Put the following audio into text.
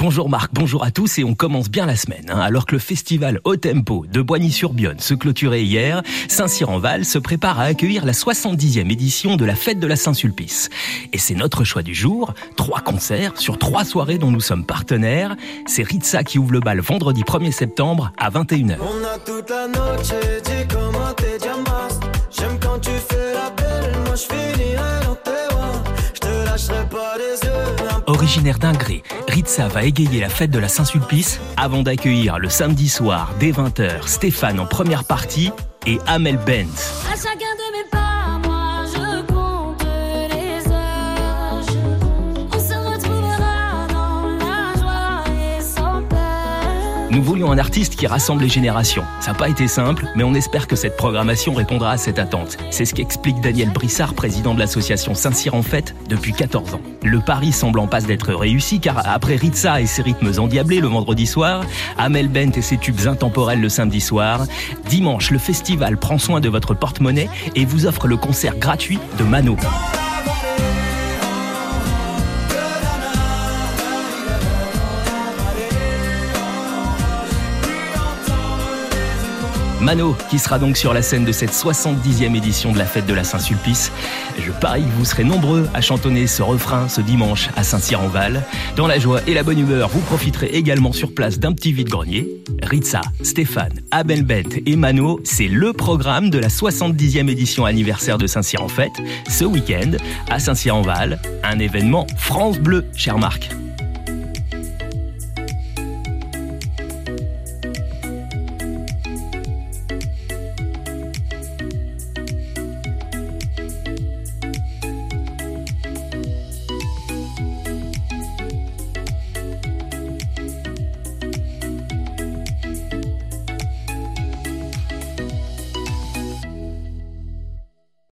Bonjour Marc, bonjour à tous et on commence bien la semaine. Hein. alors que le festival Au Tempo de Boigny-sur-Bionne se clôturait hier, Saint-Cyr-en-Val se prépare à accueillir la 70e édition de la fête de la Saint-Sulpice. Et c'est notre choix du jour, trois concerts sur trois soirées dont nous sommes partenaires. C'est Ritza qui ouvre le bal vendredi 1er septembre à 21h. On a toute la J'aime Originaire d'Ingré, Ritza va égayer la fête de la Saint-Sulpice avant d'accueillir le samedi soir dès 20h Stéphane en première partie et Amel pas. Nous voulions un artiste qui rassemble les générations. Ça n'a pas été simple, mais on espère que cette programmation répondra à cette attente. C'est ce qu'explique Daniel Brissard, président de l'association Saint-Cyr en fête depuis 14 ans. Le pari semble en passe d'être réussi car après Ritza et ses rythmes endiablés le vendredi soir, Amel Bent et ses tubes intemporels le samedi soir, dimanche le festival prend soin de votre porte-monnaie et vous offre le concert gratuit de Mano. Mano, qui sera donc sur la scène de cette 70e édition de la fête de la Saint-Sulpice. Je parie que vous serez nombreux à chantonner ce refrain ce dimanche à Saint-Cyr-en-Val. Dans la joie et la bonne humeur, vous profiterez également sur place d'un petit vide-grenier. Ritza, Stéphane, Abelbet et Mano, c'est le programme de la 70e édition anniversaire de Saint-Cyr en fête, ce week-end à Saint-Cyr-en-Val. Un événement France Bleu, cher Marc.